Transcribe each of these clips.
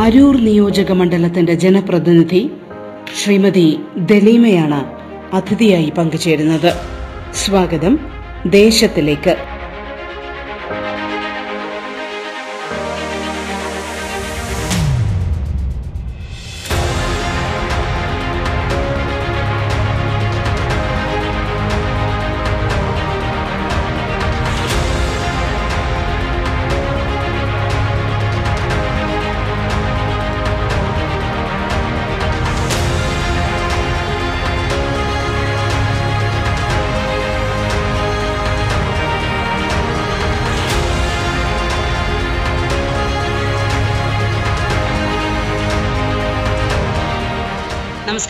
അരൂർ നിയോജക മണ്ഡലത്തിന്റെ ജനപ്രതിനിധി ശ്രീമതി ദലീമയാണ് അതിഥിയായി പങ്കുചേരുന്നത്. സ്വാഗതം ദേശത്തിലേക്ക്.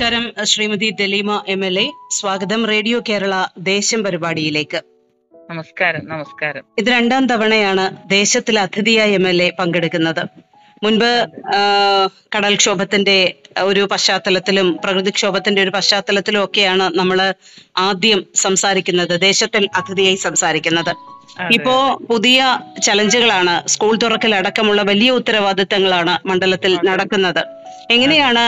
നമസ്കാരം Shrimati Dalima M L A. സ്വാഗതം റേഡിയോ കേരള ദേശം പരിപാടിയിലേക്ക്. നമസ്കാരം നമസ്കാരം. ഇത് രണ്ടാം തവണയാണ് ദേശത്തിൽ അതിഥിയായി എം എൽ എ പങ്കെടുക്കുന്നത്. മുൻപ് കടൽക്ഷോഭത്തിന്റെ ഒരു പശ്ചാത്തലത്തിലും പ്രകൃതിക്ഷോഭത്തിന്റെ ഒരു പശ്ചാത്തലത്തിലും ഒക്കെയാണ് നമ്മൾ ആദ്യം സംസാരിക്കുന്നത് ദേശത്തിൽ അതിഥിയായി സംസാരിക്കുന്നത്. ഇപ്പോ പുതിയ ചലഞ്ചുകളാണ് സ്കൂൾ തുറക്കൽ അടക്കമുള്ള വലിയ ഉത്തരവാദിത്തങ്ങളാണ് മണ്ഡലത്തിൽ നടക്കുന്നത്. എങ്ങനെയാണ്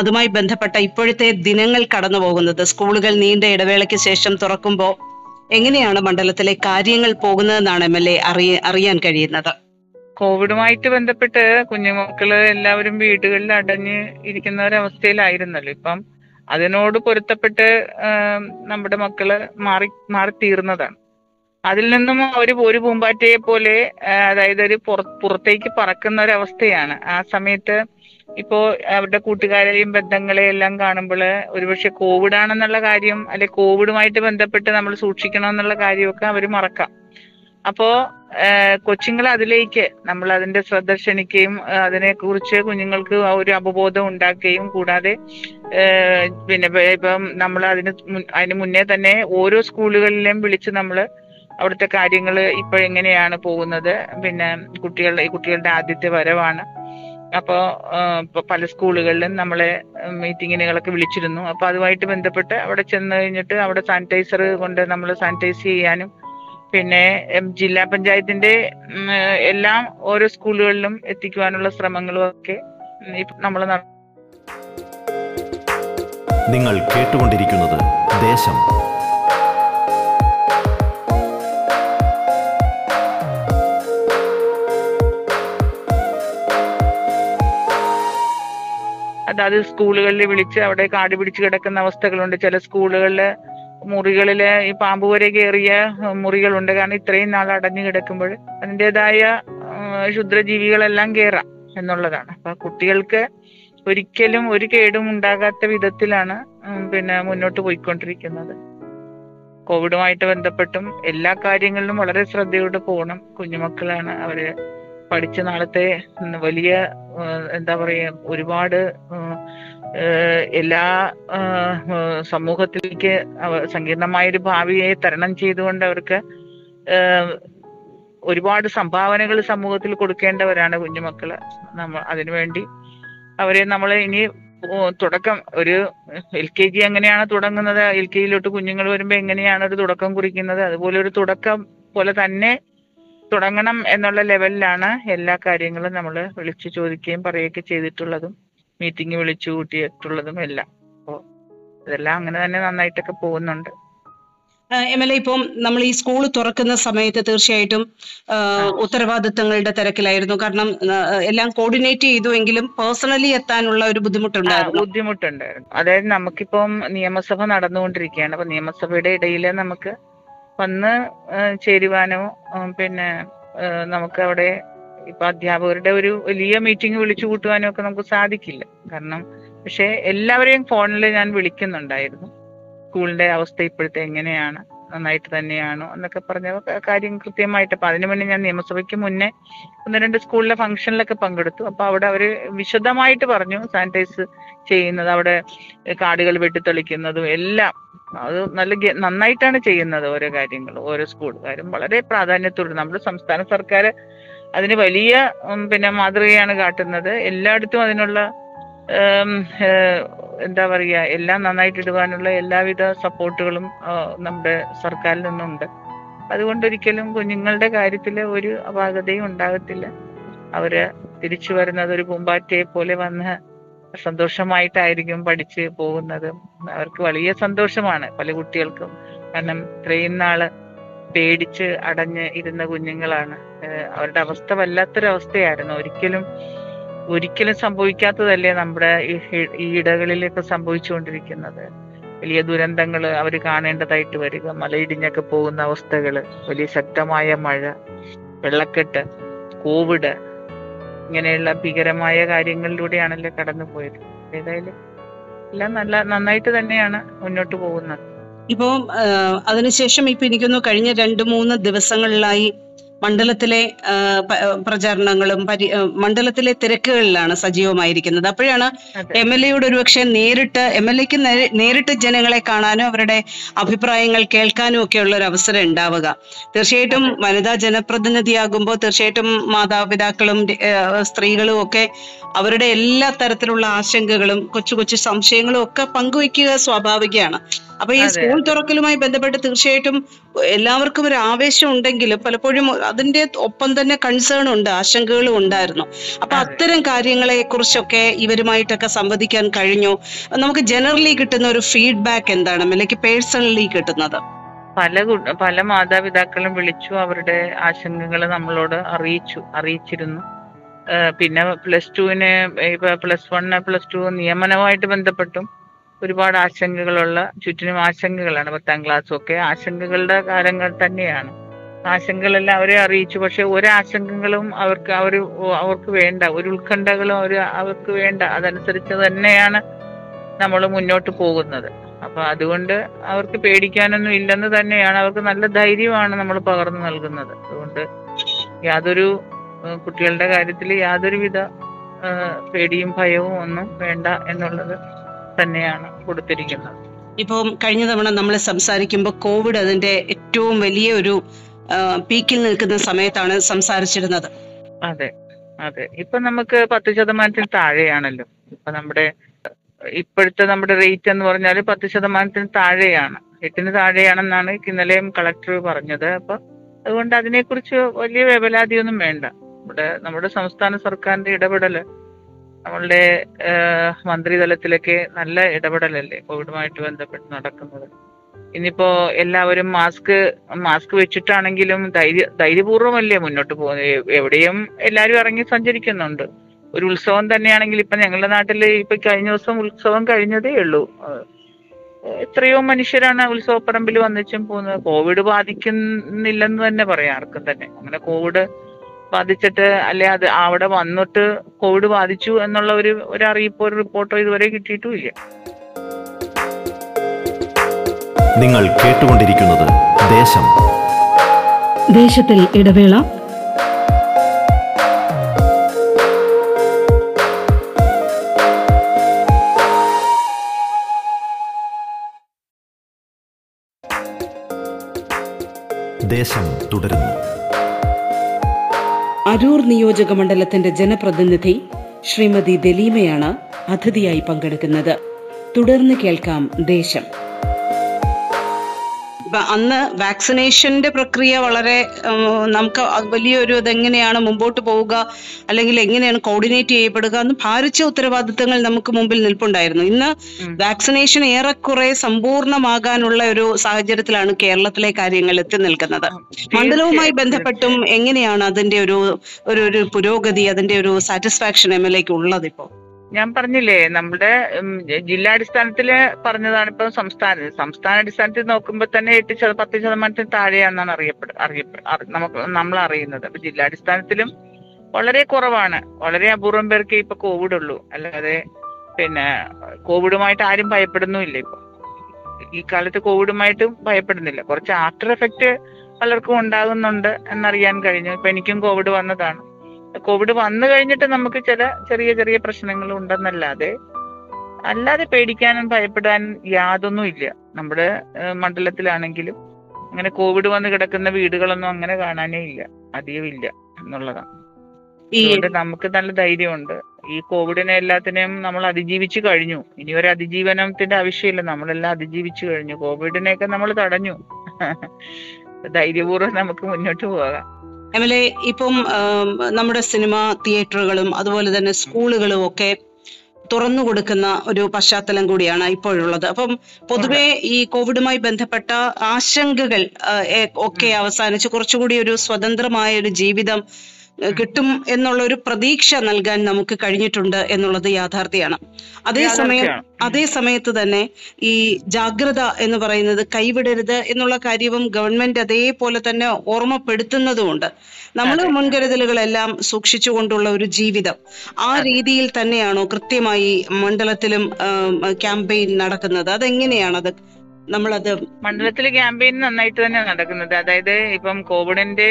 അതുമായി ബന്ധപ്പെട്ട ഇപ്പോഴത്തെ ദിനങ്ങൾ കടന്നു പോകുന്നത്? സ്കൂളുകൾ നീണ്ട ഇടവേളയ്ക്ക് ശേഷം തുറക്കുമ്പോൾ എങ്ങനെയാണ് മണ്ഡലത്തിലെ കാര്യങ്ങൾ പോകുന്നതെന്നാണ് എം എൽ എ അറിയാൻ കഴിയുന്നത്? കോവിഡുമായിട്ട് ബന്ധപ്പെട്ട് കുഞ്ഞുമക്കൾ എല്ലാവരും വീടുകളിൽ അടഞ്ഞ് ഇരിക്കുന്ന ഒരവസ്ഥയിലായിരുന്നല്ലോ ഇപ്പം. അതിനോട് പൊരുത്തപ്പെട്ട് നമ്മുടെ മക്കൾ മാറി മാറി തീർന്നതാണ് അതിൽ നിന്നും ഒരു ഒരു പൂമ്പാറ്റയെ പോലെ അതായത് ഒരു പുറ- പുറത്തേക്ക് പറക്കുന്ന അവസ്ഥയാണ്. ആ സമയത്ത് ഇപ്പോ അവരുടെ കൂട്ടുകാരെയും ബന്ധങ്ങളെയും എല്ലാം കാണുമ്പോൾ ഒരുപക്ഷെ കോവിഡ് ആണെന്നുള്ള കാര്യം അല്ലെ കോവിഡുമായിട്ട് ബന്ധപ്പെട്ട് നമ്മൾ സൂക്ഷിക്കണം എന്നുള്ള കാര്യമൊക്കെ അവർ മറക്കാം. അപ്പോ കൊച്ചുങ്ങളെ അതിലേക്ക് നമ്മൾ അതിന്റെ ശ്രദ്ധ ക്ഷണിക്കുകയും അതിനെ കുറിച്ച് കുഞ്ഞുങ്ങൾക്ക് ഒരു അവബോധം ഉണ്ടാക്കുകയും കൂടാതെ പിന്നെ ഇപ്പൊ- നമ്മൾ അതിന് അതിന് മുന്നേ തന്നെ ഓരോ സ്കൂളുകളിലും വിളിച്ച് നമ്മൾ അവിടുത്തെ കാര്യങ്ങൾ ഇപ്പൊ എങ്ങനെയാണ് പോകുന്നത്? പിന്നെ കുട്ടികളുടെ ഈ കുട്ടികളുടെ ആദ്യത്തെ വരവാണ്. അപ്പോ പല സ്കൂളുകളിലും നമ്മളെ മീറ്റിങ്ങിനുകളൊക്കെ വിളിച്ചിരുന്നു. അപ്പൊ അതുമായിട്ട് ബന്ധപ്പെട്ട് അവിടെ ചെന്ന് കഴിഞ്ഞിട്ട് അവിടെ സാനിറ്റൈസർ കൊണ്ട് നമ്മൾ സാനിറ്റൈസ് ചെയ്യാനും പിന്നെ ജില്ലാ പഞ്ചായത്തിന്റെ എല്ലാം ഓരോ സ്കൂളുകളിലും എത്തിക്കുവാനുള്ള ശ്രമങ്ങളും ഒക്കെ നമ്മൾ നിങ്ങൾ കേട്ടുകൊണ്ടിരിക്കുന്നത് ദേശം. അതായത് സ്കൂളുകളിൽ വിളിച്ച് അവിടെ കാട് പിടിച്ച് കിടക്കുന്ന അവസ്ഥകളുണ്ട്. ചില സ്കൂളുകളിൽ മുറികളിൽ ഈ പാമ്പ് വരെ കയറിയ മുറികളുണ്ട്. കാരണം ഇത്രയും നാൾ അടഞ്ഞു കിടക്കുമ്പോൾ അതിന്റെതായ ക്ഷുദ്രജീവികളെല്ലാം കയറാം എന്നുള്ളതാണ്. അപ്പൊ കുട്ടികൾക്ക് ഒരിക്കലും ഒരു കേടും ഉണ്ടാകാത്ത വിധത്തിലാണ് പിന്നെ മുന്നോട്ട് പോയിക്കൊണ്ടിരിക്കുന്നത്. കോവിഡുമായിട്ട് ബന്ധപ്പെട്ടും എല്ലാ കാര്യങ്ങളിലും വളരെ ശ്രദ്ധയോടെ പോകണം കുഞ്ഞുമക്കളാണ് അവർ പഠിച്ച നാളത്തെ വലിയ എന്താ പറയാ ഒരുപാട് എല്ലാ സമൂഹത്തിലേക്ക് സങ്കീർണമായൊരു ഭാവിയെ തരണം ചെയ്തുകൊണ്ട് അവർക്ക് ഒരുപാട് സംഭാവനകൾ സമൂഹത്തിൽ കൊടുക്കേണ്ടവരാണ് കുഞ്ഞുമക്കൾ. നമ്മ അതിനുവേണ്ടി അവരെ നമ്മൾ ഇനി തുടക്കം ഒരു എൽ കെ ജി എങ്ങനെയാണ് തുടങ്ങുന്നത് എൽ കെ ജിയിലോട്ട് കുഞ്ഞുങ്ങൾ വരുമ്പോൾ എങ്ങനെയാണ് ഒരു തുടക്കം കുറിക്കുന്നത് അതുപോലെ ഒരു തുടക്കം പോലെ തന്നെ തുടങ്ങണം എന്നുള്ള ലെവലിലാണ് എല്ലാ കാര്യങ്ങളും നമ്മൾ വിളിച്ചു ചോദിക്കുകയും പറയുകയൊക്കെ ചെയ്തിട്ടുള്ളതും മീറ്റിംഗ് വിളിച്ചു കൂട്ടിയിട്ടുള്ളതും എല്ലാം. അപ്പോൾ ഇതെല്ലാം അങ്ങനെ തന്നെ നന്നായിട്ടൊക്കെ പോകുന്നുണ്ട്. എം എൽ എ ഇപ്പം നമ്മൾ ഈ സ്കൂൾ തുറക്കുന്ന സമയത്ത് തീർച്ചയായിട്ടും ഉത്തരവാദിത്തങ്ങളുടെ തിരക്കിലായിരുന്നു. കാരണം എല്ലാം കോർഡിനേറ്റ് ചെയ്തു എങ്കിലും പേഴ്സണലി എത്താനുള്ള ഒരു ബുദ്ധിമുട്ടുണ്ടായിരുന്നു. ബുദ്ധിമുട്ടുണ്ടായിരുന്നു. അതായത് നമുക്കിപ്പം നിയമസഭ നടന്നുകൊണ്ടിരിക്കുകയാണ്. അപ്പൊ നിയമസഭയുടെ ഇടയിൽ നമുക്ക് വന്ന് ചേരുവാനോ പിന്നെ നമുക്ക് അവിടെ ഇപ്പൊ അധ്യാപകരുടെ ഒരു വലിയ മീറ്റിംഗ് വിളിച്ചു കൂട്ടുവാനോ ഒക്കെ നമുക്ക് സാധിക്കില്ല. കാരണം പക്ഷെ എല്ലാവരെയും ഫോണിൽ ഞാൻ വിളിക്കുന്നുണ്ടായിരുന്നു. സ്കൂളിന്റെ അവസ്ഥ ഇപ്പോഴത്തെ എങ്ങനെയാണ്? നന്നായിട്ട് തന്നെയാണ് എന്നൊക്കെ പറഞ്ഞ കാര്യം കൃത്യമായിട്ട് അപ്പൊ അതിനു മുന്നേ ഞാൻ നിയമസഭയ്ക്ക് മുന്നേ ഒന്ന് രണ്ട് സ്കൂളിലെ ഫംഗ്ഷനിലൊക്കെ പങ്കെടുത്തു. അപ്പൊ അവിടെ അവർ വിശദമായിട്ട് പറഞ്ഞു സാനിറ്റൈസ് ചെയ്യുന്നത് അവിടെ കാടുകൾ വെട്ടിത്തെളിക്കുന്നതും എല്ലാം. അത് നല്ല നന്നായിട്ടാണ് ചെയ്യുന്നത് ഓരോ കാര്യങ്ങൾ ഓരോ സ്കൂളുകാരും. വളരെ പ്രാധാന്യത്തോടെ നമ്മുടെ സംസ്ഥാന സർക്കാർ അതിന് വലിയ പിന്നെ മാതൃകയാണ് കാട്ടുന്നത്. എല്ലായിടത്തും അതിനുള്ള എന്താ പറയുക എല്ലാം നന്നായിട്ട് ഇടുവാനുള്ള എല്ലാവിധ സപ്പോർട്ടുകളും നമ്മുടെ സർക്കാരിൽ നിന്നുണ്ട്. അതുകൊണ്ട് ഒരിക്കലും കുഞ്ഞുങ്ങളുടെ കാര്യത്തിൽ ഒരു അപാകതയും ഉണ്ടാകത്തില്ല. അവർ തിരിച്ചു വരുന്നത് ഒരു പൂമ്പാറ്റയെ പോലെ വന്ന് സന്തോഷമായിട്ടായിരിക്കും പഠിച്ച് പോകുന്നത്. അവർക്ക് വലിയ സന്തോഷമാണ് പല കുട്ടികൾക്കും. കാരണം ഇത്രയും നാൾ പേടിച്ച് അടഞ്ഞ് ഇരുന്ന കുഞ്ഞുങ്ങളാണ്. അവരുടെ അവസ്ഥ വല്ലാത്തൊരവസ്ഥയായിരുന്നു. ഒരിക്കലും ഒരിക്കലും സംഭവിക്കാത്തതല്ലേ നമ്മുടെ ഈ ഇടകളിലൊക്കെ സംഭവിച്ചുകൊണ്ടിരിക്കുന്നത്. വലിയ ദുരന്തങ്ങൾ അവർ കാണേണ്ടതായിട്ട് വരിക. മലയിടിഞ്ഞൊക്കെ പോകുന്ന അവസ്ഥകൾ വലിയ ശക്തമായ മഴ വെള്ളക്കെട്ട് കോവിഡ് ഇങ്ങനെയുള്ള ഭീകരമായ കാര്യങ്ങളിലൂടെയാണല്ലോ കടന്നുപോയത്. ഏതായാലും എല്ലാം നല്ല നന്നായിട്ട് തന്നെയാണ് മുന്നോട്ട് പോകുന്നത്. ഇപ്പോ അതിനുശേഷം ഇപ്പൊ എനിക്കൊന്ന് കഴിഞ്ഞ രണ്ട് മൂന്ന് ദിവസങ്ങളിലായി മണ്ഡലത്തിലെ പ്രചാരണങ്ങളും പരി- മണ്ഡലത്തിലെ തിരക്കുകളിലാണ് സജീവമായിരിക്കുന്നത്. അപ്പോഴാണ് എം എൽ എയോട് ഒരുപക്ഷെ നേരിട്ട് എം എൽ എക്ക് നേരിട്ട് ജനങ്ങളെ കാണാനും അവരുടെ അഭിപ്രായങ്ങൾ കേൾക്കാനും ഒക്കെ ഉള്ള ഒരു അവസരം ഉണ്ടാവുക. തീർച്ചയായിട്ടും വനിതാ ജനപ്രതിനിധിയാകുമ്പോൾ തീർച്ചയായിട്ടും മാതാപിതാക്കളും സ്ത്രീകളും ഒക്കെ അവരുടെ എല്ലാ തരത്തിലുള്ള ആശങ്കകളും കൊച്ചു കൊച്ചു സംശയങ്ങളും ഒക്കെ പങ്കുവയ്ക്കുക സ്വാഭാവികമാണ്. അപ്പൊ ഈ സ്കൂൾ തുറക്കലുമായി ബന്ധപ്പെട്ട് തീർച്ചയായിട്ടും എല്ലാവർക്കും ഒരു ആവേശം ഉണ്ടെങ്കിലും പലപ്പോഴും അതിന്റെ ഒപ്പം തന്നെ കൺസേൺ ഉണ്ട് ആശങ്കകളും ഉണ്ടായിരുന്നു. അപ്പൊ അതെ. അത്തരം കാര്യങ്ങളെ കുറിച്ചൊക്കെ ഇവരുമായിട്ടൊക്കെ സംവദിക്കാൻ കഴിഞ്ഞു. നമുക്ക് ജനറലി കിട്ടുന്ന ഒരു ഫീഡ്ബാക്ക് എന്താണ് അല്ലെങ്കിൽ പേഴ്സണലി കിട്ടുന്നത്? പല പല മാതാപിതാക്കളും വിളിച്ചു അവരുടെ ആശങ്കകൾ നമ്മളോട് അറിയിച്ചു അറിയിച്ചിരുന്നു. പിന്നെ പ്ലസ് ടുവിന് ഇപ്പൊ പ്ലസ് വണ് പ്ലസ് ടു നിയമനവുമായിട്ട് ബന്ധപ്പെട്ടും. ഒരുപാട് ആശങ്കകളുള്ള ചുറ്റിനും ആശങ്കകളാണ് പത്താം ക്ലാസ് ഒക്കെ. ആശങ്കകളുടെ കാലങ്ങൾ തന്നെയാണ്. ആശങ്കകളെല്ലാം അവരെ അറിയിച്ചു. പക്ഷെ ഒരാശങ്കകളും അവർക്ക് അവർ അവർക്ക് വേണ്ട. ഒരു ഉത്കണ്ഠകളും അവർ അവർക്ക് വേണ്ട. അതനുസരിച്ച് തന്നെയാണ് നമ്മൾ മുന്നോട്ട് പോകുന്നത്. അപ്പൊ അതുകൊണ്ട് അവർക്ക് പേടിക്കാനൊന്നും ഇല്ലെന്ന് തന്നെയാണ്. അവർക്ക് നല്ല ധൈര്യമാണ് നമ്മൾ പകർന്നു നൽകുന്നത്. അതുകൊണ്ട് യാതൊരു കുട്ടികളുടെ കാര്യത്തിൽ യാതൊരുവിധ പേടിയും ഭയവും ഒന്നും വേണ്ട എന്നുള്ളത് തന്നെയാണ് കൊടുത്തിരിക്കുന്നത്. ഇപ്പം കഴിഞ്ഞ തവണ നമ്മൾ സംസാരിക്കുമ്പോൾ കോവിഡ് അതിന്റെ ഏറ്റവും വലിയ ഒരു പീക്കിൽ നിൽക്കുന്ന സമയത്താണ് സംസാരിച്ചിരുന്നത്. അതെ അതെ. ഇപ്പൊ നമുക്ക് പത്ത് ശതമാനത്തിന് താഴെയാണല്ലോ. ഇപ്പൊ നമ്മുടെ ഇപ്പോഴത്തെ നമ്മുടെ റേറ്റ് എന്ന് പറഞ്ഞാൽ പത്ത് ശതമാനത്തിന് താഴെയാണ്. എട്ടിന് താഴെയാണെന്നാണ് ഇന്നലെയും കളക്ടർ പറഞ്ഞത്. അപ്പൊ അതുകൊണ്ട് അതിനെക്കുറിച്ച് വലിയ വേവലാതിയൊന്നും വേണ്ട. നമ്മുടെ നമ്മുടെ സംസ്ഥാന സർക്കാരിന്റെ ഇടപെടൽ നമ്മളുടെ മന്ത്രിതലത്തിലൊക്കെ നല്ല ഇടപെടലല്ലേ കോവിഡുമായിട്ട് ബന്ധപ്പെട്ട് നടക്കുന്നത്. ഇനിയിപ്പോ എല്ലാവരും മാസ്ക് മാസ്ക് വെച്ചിട്ടാണെങ്കിലും ധൈര്യ ധൈര്യപൂർവമല്ലേ മുന്നോട്ട് പോകുന്നത്. എവിടെയും എല്ലാവരും ഇറങ്ങി സഞ്ചരിക്കുന്നുണ്ട്. ഒരു ഉത്സവം തന്നെയാണെങ്കിൽ ഇപ്പൊ ഞങ്ങളുടെ നാട്ടിൽ ഇപ്പൊ കഴിഞ്ഞ ദിവസം ഉത്സവം കഴിഞ്ഞതേ ഉള്ളൂ. എത്രയോ മനുഷ്യരാണ് ഉത്സവപ്പറമ്പിൽ വന്നിച്ചും പോകുന്നത്. കോവിഡ് ബാധിക്കുന്നില്ലെന്ന് തന്നെ പറയാം ആർക്കും തന്നെ. അങ്ങനെ കോവിഡ് ബാധിച്ചിട്ട് അല്ലെ അത് അവിടെ വന്നിട്ട് കോവിഡ് ബാധിച്ചു എന്നുള്ള ഒരു ഒരു അറിയിപ്പോ ഒരു റിപ്പോർട്ടോ ഇതുവരെ കിട്ടിയിട്ടുമില്ല. നിങ്ങൾ കേട്ടുകൊണ്ടിരിക്കുന്നത് ദേശം. ദേശത്തിൽ ഇടവേള. ദേശം തുടരുന്നു. അരൂർ നിയോജക മണ്ഡലത്തിന്റെ ജനപ്രതിനിധി ശ്രീമതി ദലീമയാണ് അതിഥിയായി പങ്കെടുക്കുന്നത്. തുടർന്ന് കേൾക്കാം ദേശം. അന്ന് വാക്സിനേഷന്റെ പ്രക്രിയ വളരെ നമുക്ക് വലിയൊരു ഇതെങ്ങനെയാണ് മുമ്പോട്ട് പോവുക അല്ലെങ്കിൽ എങ്ങനെയാണ് കോർഡിനേറ്റ് ചെയ്യപ്പെടുക എന്ന് ഭാരിച്ച ഉത്തരവാദിത്തങ്ങൾ നമുക്ക് മുമ്പിൽ നിൽപ്പുണ്ടായിരുന്നു. ഇന്ന് വാക്സിനേഷൻ ഏറെക്കുറെ സമ്പൂർണമാകാനുള്ള ഒരു സാഹചര്യത്തിലാണ് കേരളത്തിലെ കാര്യങ്ങൾ എത്തി നിൽക്കുന്നത്. മണ്ഡലവുമായി ബന്ധപ്പെട്ടും എങ്ങനെയാണ് അതിന്റെ ഒരു ഒരു പുരോഗതി അതിന്റെ ഒരു സാറ്റിസ്ഫാക്ഷൻ എം എൽ എക്ക് ഉള്ളത് ഇപ്പോ ഞാൻ പറഞ്ഞില്ലേ നമ്മുടെ ജില്ലാടിസ്ഥാനത്തിൽ പറഞ്ഞതാണ് ഇപ്പൊ സംസ്ഥാന. സംസ്ഥാന അടിസ്ഥാനത്തിൽ നോക്കുമ്പോൾ തന്നെ എട്ട് ശത പത്ത് ശതമാനത്തിന് താഴെയാണെന്നാണ് അറിയപ്പെടുക അറിയപ്പെ നമുക്ക് നമ്മൾ അറിയുന്നത് അപ്പൊ ജില്ലാടിസ്ഥാനത്തിലും വളരെ കുറവാണ്. വളരെ അപൂർവം പേർക്ക് ഇപ്പൊ കോവിഡ് ഉള്ളൂ അല്ലാതെ പിന്നെ കോവിഡുമായിട്ട് ആരും ഭയപ്പെടുന്നുമില്ല ഇപ്പൊ. ഈ കാലത്ത് കോവിഡുമായിട്ടും ഭയപ്പെടുന്നില്ല. കുറച്ച് ആഫ്റ്റർ എഫക്റ്റ് പലർക്കും ഉണ്ടാകുന്നുണ്ട് എന്നറിയാൻ കഴിഞ്ഞു. ഇപ്പൊ എനിക്കും കോവിഡ് വന്നതാണ്. കോവിഡ് വന്നു കഴിഞ്ഞിട്ട് നമുക്ക് ചില ചെറിയ ചെറിയ പ്രശ്നങ്ങൾ ഉണ്ടെന്നല്ലാതെ അല്ലാതെ പേടിക്കാനും ഭയപ്പെടാനും യാതൊന്നും ഇല്ല. നമ്മുടെ മണ്ഡലത്തിലാണെങ്കിലും അങ്ങനെ കോവിഡ് വന്ന് കിടക്കുന്ന വീടുകളൊന്നും അങ്ങനെ കാണാനേ ഇല്ല. അധികം ഇല്ല എന്നുള്ളതാണ് അതുകൊണ്ട് നമുക്ക് നല്ല ധൈര്യമുണ്ട്. ഈ കോവിഡിനെ എല്ലാത്തിനെയും നമ്മൾ അതിജീവിച്ചു കഴിഞ്ഞു. ഇനി ഒരു അതിജീവനത്തിന്റെ ആവശ്യമില്ല. നമ്മളെല്ലാം അതിജീവിച്ചു കഴിഞ്ഞു. കോവിഡിനെയൊക്കെ നമ്മൾ തടഞ്ഞു. ധൈര്യപൂർവം നമുക്ക് മുന്നോട്ട് പോകാം. എം എൽ എ ഇപ്പം നമ്മുടെ സിനിമ തിയേറ്ററുകളും അതുപോലെ തന്നെ സ്കൂളുകളും ഒക്കെ തുറന്നു കൊടുക്കുന്ന ഒരു പശ്ചാത്തലം കൂടിയാണ് ഇപ്പോഴുള്ളത്. അപ്പം പൊതുവെ ഈ കോവിഡുമായി ബന്ധപ്പെട്ട ആശങ്കകൾ ഒക്കെ അവസാനിച്ച് കുറച്ചുകൂടി ഒരു സ്വതന്ത്രമായ ഒരു ജീവിതം കിട്ടും എന്നുള്ള ഒരു പ്രതീക്ഷ നൽകാൻ നമുക്ക് കഴിഞ്ഞിട്ടുണ്ട് എന്നുള്ളത് യാഥാർത്ഥ്യമാണ് അതേസമയം. അതേ സമയത്ത് തന്നെ ഈ ജാഗ്രത എന്ന് പറയുന്നത് കൈവിടരുത് എന്നുള്ള കാര്യവും ഗവൺമെന്റ് അതേപോലെ തന്നെ ഓർമ്മപ്പെടുത്തുന്നതുമുണ്ട്. നമ്മൾ മുൻകരുതലുകളെല്ലാം സൂക്ഷിച്ചുകൊണ്ടുള്ള ഒരു ജീവിതം. ആ രീതിയിൽ തന്നെയാണോ കൃത്യമായി മണ്ഡലത്തിലും ക്യാമ്പയിൻ നടക്കുന്നത്? അതെങ്ങനെയാണത് നമ്മളത് മണ്ഡലത്തിൽ ക്യാമ്പയിൻ നന്നായിട്ട് തന്നെ നടക്കുന്നത്. അതായത് ഇപ്പം കോവിഡിന്റെ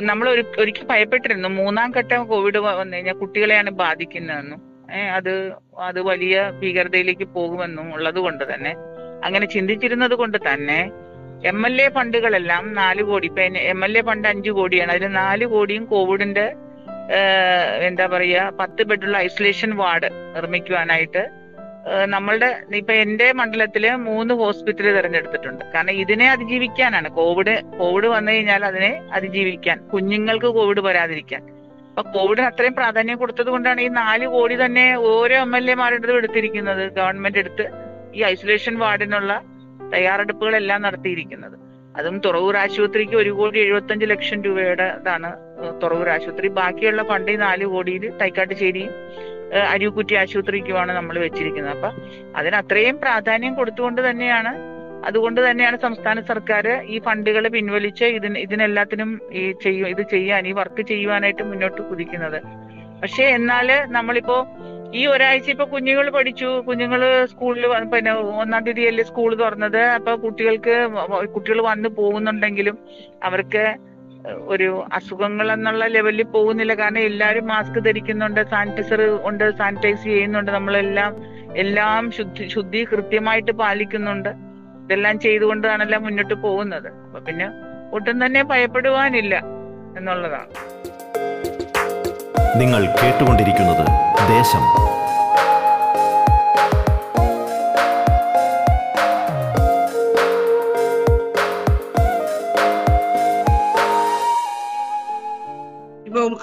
നമ്മൾ ഒരു ഒരിക്കൽ ഭയപ്പെട്ടിരുന്നു. മൂന്നാം ഘട്ടം കോവിഡ് വന്നു കഴിഞ്ഞാൽ കുട്ടികളെയാണ് ബാധിക്കുന്നതെന്നും അത് അത് വലിയ ഭീകരതയിലേക്ക് പോകുമെന്നും ഉള്ളത് കൊണ്ട് തന്നെ അങ്ങനെ ചിന്തിച്ചിരുന്നത് കൊണ്ട് തന്നെ എം എൽ എ ഫണ്ടുകളെല്ലാം നാല് കോടി ഇപ്പൊ എം എൽ എ ഫണ്ട് അഞ്ചു കോടിയാണ്. അതിൽ നാല് കോടിയും കോവിഡിന്റെ എന്താ പറയാ പത്ത് ബെഡുള്ള ഐസൊലേഷൻ വാർഡ് നിർമ്മിക്കുവാനായിട്ട് നമ്മളുടെ ഇപ്പൊ എന്റെ മണ്ഡലത്തിൽ മൂന്ന് ഹോസ്പിറ്റൽ തിരഞ്ഞെടുത്തിട്ടുണ്ട്. കാരണം ഇതിനെ അതിജീവിക്കാനാണ്. കോവിഡ് കോവിഡ് വന്നു കഴിഞ്ഞാൽ അതിനെ അതിജീവിക്കാൻ കുഞ്ഞുങ്ങൾക്ക് കോവിഡ് വരാതിരിക്കാൻ. അപ്പൊ കോവിഡിന് അത്രയും പ്രാധാന്യം കൊടുത്തത് കൊണ്ടാണ് ഈ നാല് കോടി തന്നെ ഓരോ എം എൽ എമാരുടെ എടുത്തിരിക്കുന്നത്. ഗവൺമെന്റ് എടുത്ത് ഈ ഐസൊലേഷൻ വാർഡിനുള്ള തയ്യാറെടുപ്പുകളെല്ലാം നടത്തിയിരിക്കുന്നത്. അതും തുറവൂർ ആശുപത്രിക്ക് ഒരു കോടി എഴുപത്തഞ്ച് ലക്ഷം രൂപയുടെ ഇതാണ് തുറവൂർ ആശുപത്രി. ബാക്കിയുള്ള ഫണ്ട് ഈ നാല് കോടിയിൽ തൈക്കാട്ടുശ്ശേരിയും അരിക്കുറ്റി ആശുപത്രിക്കുമാണ് നമ്മൾ വെച്ചിരിക്കുന്നത്. അപ്പൊ അതിന് അത്രയും പ്രാധാന്യം കൊടുത്തുകൊണ്ട് തന്നെയാണ് അതുകൊണ്ട് തന്നെയാണ് സംസ്ഥാന സർക്കാർ ഈ ഫണ്ടുകൾ പിൻവലിച്ച് ഇതിന് ഇതിനെല്ലാത്തിനും ഈ ചെയ്യും ഇത് ചെയ്യാൻ ഈ വർക്ക് ചെയ്യുവാനായിട്ട് മുന്നോട്ട് കുതിക്കുന്നത്. പക്ഷെ എന്നാൽ നമ്മളിപ്പോ ഈ ഒരാഴ്ച ഇപ്പൊ കുഞ്ഞുങ്ങൾ പഠിച്ചു കുഞ്ഞുങ്ങൾ സ്കൂളിൽ പിന്നെ ഒന്നാം തീയതി അല്ലേ സ്കൂൾ തുറന്നത് അപ്പൊ കുട്ടികൾക്ക് കുട്ടികൾ വന്നു പോകുന്നുണ്ടെങ്കിലും അവർക്ക് ഒരു അസുഖങ്ങൾ എന്നുള്ള ലെവലിൽ പോകുന്നില്ല. കാരണം എല്ലാവരും മാസ്ക് ധരിക്കുന്നുണ്ട് സാനിറ്റൈസർ ഉണ്ട് സാനിറ്റൈസ് ചെയ്യുന്നുണ്ട്. നമ്മളെല്ലാം എല്ലാം ശുദ്ധി ശുദ്ധി കൃത്യമായിട്ട് പാലിക്കുന്നുണ്ട്. ഇതെല്ലാം ചെയ്തുകൊണ്ടാണല്ലോ മുന്നോട്ട് പോകുന്നത്. അപ്പൊ പിന്നെ ഒട്ടും തന്നെ ഭയപ്പെടുവാനില്ല എന്നുള്ളതാണ്. നിങ്ങൾ കേട്ടുകൊണ്ടിരിക്കുന്നത് ദേശം.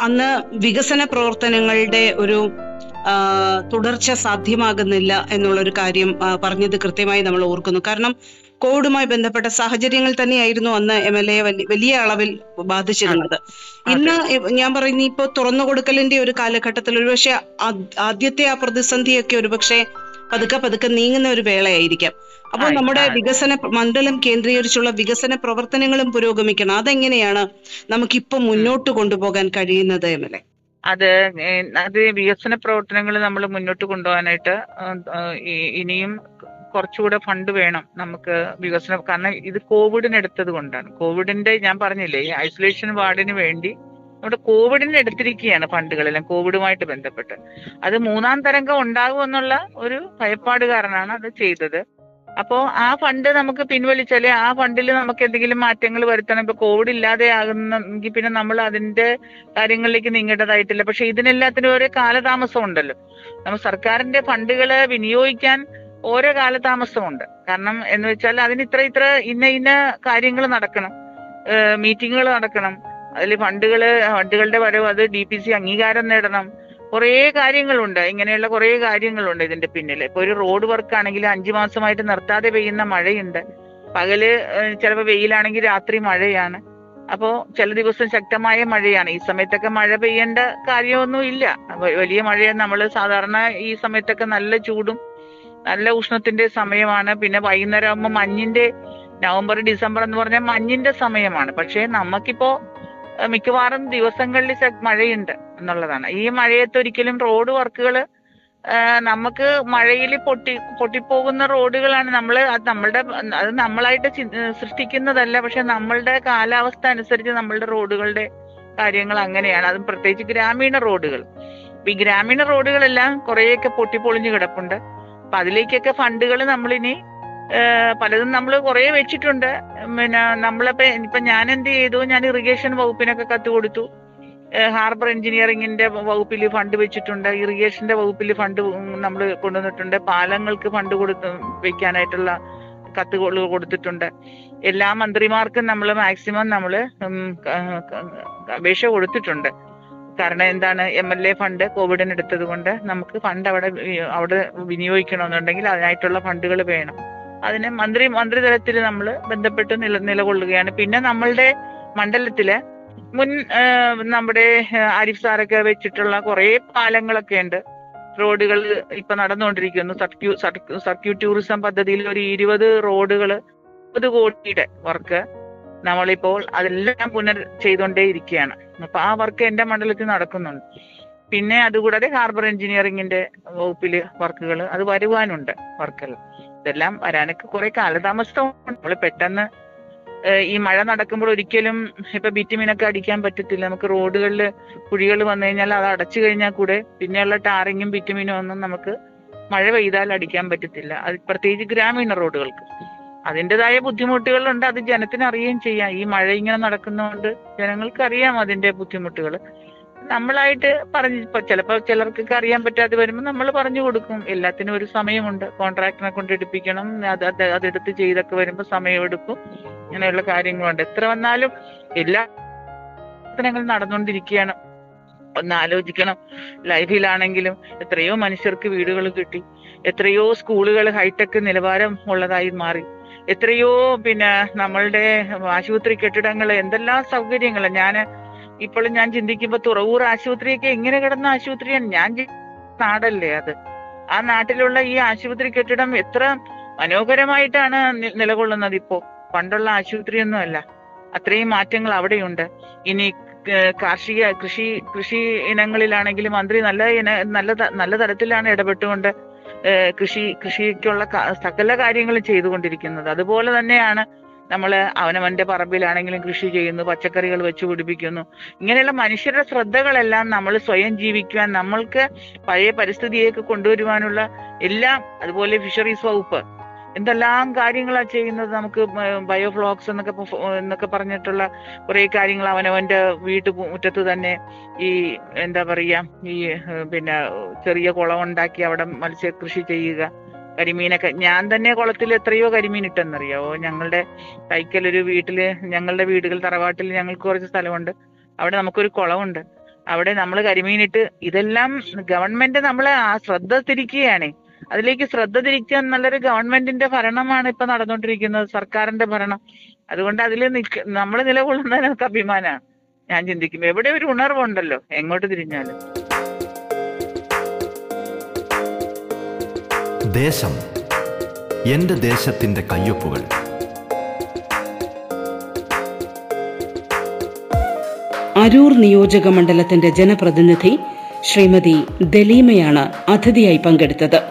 അന്ന് വികസന പ്രവർത്തനങ്ങളുടെ ഒരു തുടർച്ച സാധ്യമാകുന്നില്ല എന്നുള്ള ഒരു കാര്യം പറഞ്ഞത് കൃത്യമായി നമ്മൾ ഓർക്കുന്നു. കാരണം കോവിഡുമായി ബന്ധപ്പെട്ട സാഹചര്യങ്ങൾ തന്നെയായിരുന്നു അന്ന് എം എൽ എ വലിയ അളവിൽ ബാധിച്ചിരുന്നത്. ഇന്ന് ഞാൻ പറയുന്ന ഇപ്പോൾ തുറന്നു കൊടുക്കലിന്റെ ഒരു കാലഘട്ടത്തിൽ ഒരുപക്ഷെ ആദ്യത്തെ ആ പ്രതിസന്ധിയൊക്കെ ഒരുപക്ഷെ പതുക്കെ പതുക്കെ നീങ്ങുന്ന ഒരു വേളയായിരിക്കാം. അപ്പോൾ നമ്മുടെ വികസന മണ്ഡലം കേന്ദ്രീകരിച്ചുള്ള വികസന പ്രവർത്തനങ്ങളും പുരോഗമിക്കണം. അതെങ്ങനെയാണ് നമുക്കിപ്പം മുന്നോട്ട് കൊണ്ടുപോകാൻ കഴിയുന്നത് എന്നല്ലേ? എൽ എ അത് അത് വികസന പ്രവർത്തനങ്ങൾ നമ്മൾ മുന്നോട്ട് കൊണ്ടുപോകാനായിട്ട് ഇനിയും കുറച്ചുകൂടെ ഫണ്ട് വേണം നമുക്ക് വികസനം. കാരണം ഇത് കോവിഡിന് എടുത്തത് കൊണ്ടാണ്. കോവിഡിന്റെ ഞാൻ പറഞ്ഞില്ലേ ഈ ഐസൊലേഷൻ വാർഡിന് വേണ്ടി നമ്മുടെ കോവിഡിന് എടുത്തിരിക്കുകയാണ് ഫണ്ടുകളെല്ലാം കോവിഡുമായിട്ട് ബന്ധപ്പെട്ട്. അത് മൂന്നാം തരംഗം ഉണ്ടാകുമെന്നുള്ള ഒരു ഭയപ്പാട് കാരണമാണ് അത് ചെയ്തത്. അപ്പോ ആ ഫണ്ട് നമുക്ക് പിൻവലിച്ചാൽ ആ ഫണ്ടിൽ നമുക്ക് എന്തെങ്കിലും മാറ്റങ്ങൾ വരുത്തണം. ഇപ്പൊ കോവിഡ് ഇല്ലാതെ ആകുന്നെങ്കിൽ പിന്നെ നമ്മൾ അതിന്റെ കാര്യങ്ങളിലേക്ക് നീങ്ങേണ്ടതായിട്ടില്ല. പക്ഷെ ഇതിനെല്ലാത്തിനും ഓരോ കാലതാമസം ഉണ്ടല്ലോ. നമ്മൾ സർക്കാരിന്റെ ഫണ്ടുകൾ വിനിയോഗിക്കാൻ ഓരോ കാലതാമസമുണ്ട്. കാരണം എന്ന് വെച്ചാൽ അതിന് ഇത്ര ഇത്ര ഇന്ന ഇന്ന കാര്യങ്ങൾ നടക്കണം. മീറ്റിങ്ങുകൾ നടക്കണം. അതിൽ ഫണ്ടുകൾ ഫണ്ടുകളുടെ വരവ് അത് ഡി പി സി അംഗീകാരം നേടണം. കുറേ കാര്യങ്ങളുണ്ട്. ഇങ്ങനെയുള്ള കുറേ കാര്യങ്ങളുണ്ട് ഇതിന്റെ പിന്നിൽ ഇപ്പൊ ഒരു റോഡ് വർക്ക് ആണെങ്കിൽ അഞ്ചു മാസമായിട്ട് നിർത്താതെ പെയ്യുന്ന മഴയുണ്ട്. പകൽ ചിലപ്പോൾ വെയിലാണെങ്കിൽ രാത്രി മഴയാണ്. അപ്പോ ചില ദിവസം ശക്തമായ മഴയാണ്. ഈ സമയത്തൊക്കെ മഴ പെയ്യേണ്ട കാര്യമൊന്നും ഇല്ല. വലിയ മഴയാണ്. നമ്മൾ സാധാരണ ഈ സമയത്തൊക്കെ നല്ല ചൂടും നല്ല ഉഷ്ണത്തിന്റെ സമയമാണ്. പിന്നെ വൈകുന്നേരം ആകുമ്പോൾ മഞ്ഞിന്റെ നവംബർ ഡിസംബർ എന്ന് പറഞ്ഞാൽ മഞ്ഞിന്റെ സമയമാണ്. പക്ഷേ നമുക്കിപ്പോ മിക്കവാറും ദിവസങ്ങളിൽ മഴയുണ്ട് എന്നുള്ളതാണ്. ഈ മഴയത്ത് ഒരിക്കലും റോഡ് വർക്കുകൾ നമുക്ക് മഴയിൽ പൊട്ടി പൊട്ടിപ്പോകുന്ന റോഡുകളാണ് നമ്മൾ അത് നമ്മളുടെ അത് നമ്മളായിട്ട് സൃഷ്ടിക്കുന്നതല്ല. പക്ഷെ നമ്മളുടെ കാലാവസ്ഥ അനുസരിച്ച് നമ്മളുടെ റോഡുകളുടെ കാര്യങ്ങൾ അങ്ങനെയാണ്. അതും പ്രത്യേകിച്ച് ഗ്രാമീണ റോഡുകൾ. ഈ ഗ്രാമീണ റോഡുകളെല്ലാം കുറേയൊക്കെ പൊട്ടിപ്പൊളിഞ്ഞു കിടപ്പുണ്ട്. അപ്പൊ അതിലേക്കൊക്കെ ഫണ്ടുകൾ നമ്മളിനി പലതും നമ്മൾ കുറേ വെച്ചിട്ടുണ്ട്. പിന്നെ നമ്മളിപ്പോ ഇപ്പൊ ഞാൻ എന്ത് ചെയ്തു? ഞാൻ ഇറിഗേഷൻ വകുപ്പിനൊക്കെ കത്ത് കൊടുത്തു. ഹാർബർ എഞ്ചിനീയറിംഗിന്റെ വകുപ്പിൽ ഫണ്ട് വെച്ചിട്ടുണ്ട്. ഇറിഗേഷന്റെ വകുപ്പിൽ ഫണ്ട് നമ്മൾ കൊണ്ടുവന്നിട്ടുണ്ട്. പാലങ്ങൾക്ക് ഫണ്ട് കൊടുത്ത് വെക്കാനായിട്ടുള്ള കത്തുകൾ കൊടുത്തിട്ടുണ്ട്. എല്ലാ മന്ത്രിമാർക്കും നമ്മൾ മാക്സിമം നമ്മൾ അപേക്ഷ കൊടുത്തിട്ടുണ്ട്. കാരണം എന്താണ്? എം എൽ എ ഫണ്ട് കോവിഡിന് എടുത്തത് കൊണ്ട് നമുക്ക് ഫണ്ട് അവിടെ അവിടെ വിനിയോഗിക്കണമെന്നുണ്ടെങ്കിൽ അതിനായിട്ടുള്ള ഫണ്ടുകൾ വേണം. അതിന് മന്ത്രി മന്ത്രിതലത്തിൽ നമ്മൾ ബന്ധപ്പെട്ട് നില നിലകൊള്ളുകയാണ്. പിന്നെ നമ്മളുടെ മണ്ഡലത്തിൽ മുൻ നമ്മുടെ ആരിഫ് സാറൊക്കെ വെച്ചിട്ടുള്ള കുറെ പാലങ്ങളൊക്കെ ഉണ്ട്. റോഡുകൾ ഇപ്പൊ നടന്നുകൊണ്ടിരിക്കുന്നു. സർക്യൂ സർക്യൂ ടൂറിസം പദ്ധതിയിൽ ഒരു ഇരുപത് റോഡുകൾ ഇരുപത് കോടിയുടെ വർക്ക് നമ്മളിപ്പോൾ അതെല്ലാം പുനർ ചെയ്തുകൊണ്ടേ ഇരിക്കുകയാണ് അപ്പൊ ആ വർക്ക് എന്റെ മണ്ഡലത്തിൽ നടക്കുന്നുണ്ട്. പിന്നെ അതുകൂടാതെ ഹാർബർ എഞ്ചിനീയറിംഗിന്റെ വകുപ്പിൽ വർക്കുകൾ അത് വരുവാനുണ്ട് വർക്കുകൾ ഇതെല്ലാം വരാനൊക്കെ കുറെ കാലതാമസം നമ്മൾ പെട്ടെന്ന് ഈ മഴ നടക്കുമ്പോൾ ഒരിക്കലും ഇപ്പൊ ബിറ്റുമിനൊക്കെ അടിക്കാൻ പറ്റത്തില്ല. നമുക്ക് റോഡുകളിൽ കുഴികൾ വന്നു കഴിഞ്ഞാൽ അത് അടച്ചു കഴിഞ്ഞാൽ കൂടെ പിന്നെയുള്ള ടാറിങ്ങും ബിറ്റുമിനും ഒന്നും നമുക്ക് മഴ പെയ്താൽ അടിക്കാൻ പറ്റത്തില്ല. അത് പ്രത്യേകിച്ച് ഗ്രാമീണ റോഡുകൾക്ക്. അതിന്റെതായ ബുദ്ധിമുട്ടുകളുണ്ട്. അത് ജനത്തിന് അറിയുകയും ചെയ്യാം. ഈ മഴ ഇങ്ങനെ നടക്കുന്നതുകൊണ്ട് ജനങ്ങൾക്ക് അറിയാം അതിന്റെ ബുദ്ധിമുട്ടുകൾ നമ്മളായിട്ട് പറഞ്ഞ് ഇപ്പൊ ചിലപ്പോ ചിലർക്കൊക്കെ അറിയാൻ പറ്റാതെ വരുമ്പോൾ നമ്മൾ പറഞ്ഞു കൊടുക്കും. എല്ലാത്തിനും ഒരു സമയമുണ്ട്. കോൺട്രാക്ടറെ കൊണ്ട് എടുപ്പിക്കണം. അത് അത് അതെടുത്ത് ചെയ്തൊക്കെ വരുമ്പോൾ സമയമെടുക്കും ഇങ്ങനെയുള്ള കാര്യങ്ങളുണ്ട്. എത്ര വന്നാലും എല്ലാ പ്രവർത്തനങ്ങളും നടന്നുകൊണ്ടിരിക്കുകയാണ് ഒന്ന് ആലോചിക്കണം. ലൈഫിലാണെങ്കിലും എത്രയോ മനുഷ്യർക്ക് വീടുകൾ കിട്ടി. എത്രയോ സ്കൂളുകൾ ഹൈടെക് നിലവാരം ഉള്ളതായി മാറി. എത്രയോ പിന്നെ നമ്മളുടെ ആശുപത്രി കെട്ടിടങ്ങൾ എന്തെല്ലാം സൗകര്യങ്ങൾ ഞാൻ ഇപ്പോഴും ഞാൻ ചിന്തിക്കുമ്പോ തുറവൂർ ആശുപത്രിയൊക്കെ എങ്ങനെ കിടന്ന ആശുപത്രിയാണ് ഞാൻ നാടല്ലേ അത്? ആ നാട്ടിലുള്ള ഈ ആശുപത്രി കെട്ടിടം എത്ര മനോഹരമായിട്ടാണ് നിലകൊള്ളുന്നത് ഇപ്പോ. പണ്ടുള്ള ആശുപത്രിയൊന്നും അല്ല. അത്രയും മാറ്റങ്ങൾ അവിടെയുണ്ട്. ഇനി കാർഷിക കൃഷി കൃഷി ഇനങ്ങളിലാണെങ്കിലും മന്ത്രി നല്ല ഇന നല്ല നല്ല തരത്തിലാണ് ഇടപെട്ടുകൊണ്ട് കൃഷി കൃഷിക്കുള്ള സകല കാര്യങ്ങളും ചെയ്തുകൊണ്ടിരിക്കുന്നത്. അതുപോലെ തന്നെയാണ് നമ്മൾ അവനവന്റെ പറമ്പിലാണെങ്കിലും കൃഷി ചെയ്യുന്നു പച്ചക്കറികൾ വെച്ച് പിടിപ്പിക്കുന്നു. ഇങ്ങനെയുള്ള മനുഷ്യരുടെ ശ്രദ്ധകളെല്ലാം നമ്മൾ സ്വയം ജീവിക്കുവാൻ നമ്മൾക്ക് പഴയ പരിസ്ഥിതിയേക്ക് കൊണ്ടുവരുവാനുള്ള എല്ലാം അതുപോലെ ഫിഷറീസ് വകുപ്പ്. എന്തെല്ലാം കാര്യങ്ങളാ ചെയ്യുന്നത് നമുക്ക് ബയോഫ്ലോക്സ് എന്നൊക്കെ എന്നൊക്കെ പറഞ്ഞിട്ടുള്ള കുറെ കാര്യങ്ങൾ അവനവന്റെ വീട്ടു മുറ്റത്ത് തന്നെ ഈ എന്താ പറയാ ഈ പിന്നെ ചെറിയ കുളം ഉണ്ടാക്കി അവിടെ മത്സ്യ കൃഷി ചെയ്യുക. കരിമീനൊക്കെ. ഞാൻ തന്നെ കുളത്തിൽ എത്രയോ കരിമീൻ ഇട്ടെന്നറിയാവോ? ഞങ്ങളുടെ കൈക്കൽ ഒരു വീട്ടിൽ ഞങ്ങളുടെ വീടുകൾ തറവാട്ടിൽ ഞങ്ങൾക്ക് കുറച്ച് സ്ഥലമുണ്ട്. അവിടെ നമുക്കൊരു കുളമുണ്ട്. അവിടെ നമ്മൾ കരിമീനിട്ട് ഇതെല്ലാം ഗവൺമെന്റ് നമ്മളെ ആ ശ്രദ്ധ തിരിക്കുകയാണ്. അതിലേക്ക് ശ്രദ്ധ തിരിക്കുക എന്നുള്ളൊരു ഗവൺമെന്റിന്റെ ഭരണമാണ് ഇപ്പൊ നടന്നുകൊണ്ടിരിക്കുന്നത് സർക്കാരിന്റെ ഭരണം. അതുകൊണ്ട് അതിൽ നിൽക്ക നമ്മൾ നിലകൊള്ളുന്നതിനൊക്കെ അഭിമാനമാണ്. ഞാൻ ചിന്തിക്കും എവിടെ ഒരു ഉണർവുണ്ടല്ലോ എങ്ങോട്ട് തിരിഞ്ഞാലും. ദേശം. എന്റെ ദേശത്തിന്റെ കയ്യൊപ്പുകൾ. അരൂർ നിയോജക മണ്ഡലത്തിന്റെ ജനപ്രതിനിധി ശ്രീമതി ദലീമയാണ് അതിഥിയായി പങ്കെടുത്തത്.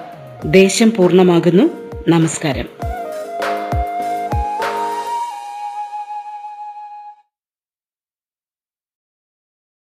ദേശം പൂർണമാകുന്നു. നമസ്കാരം.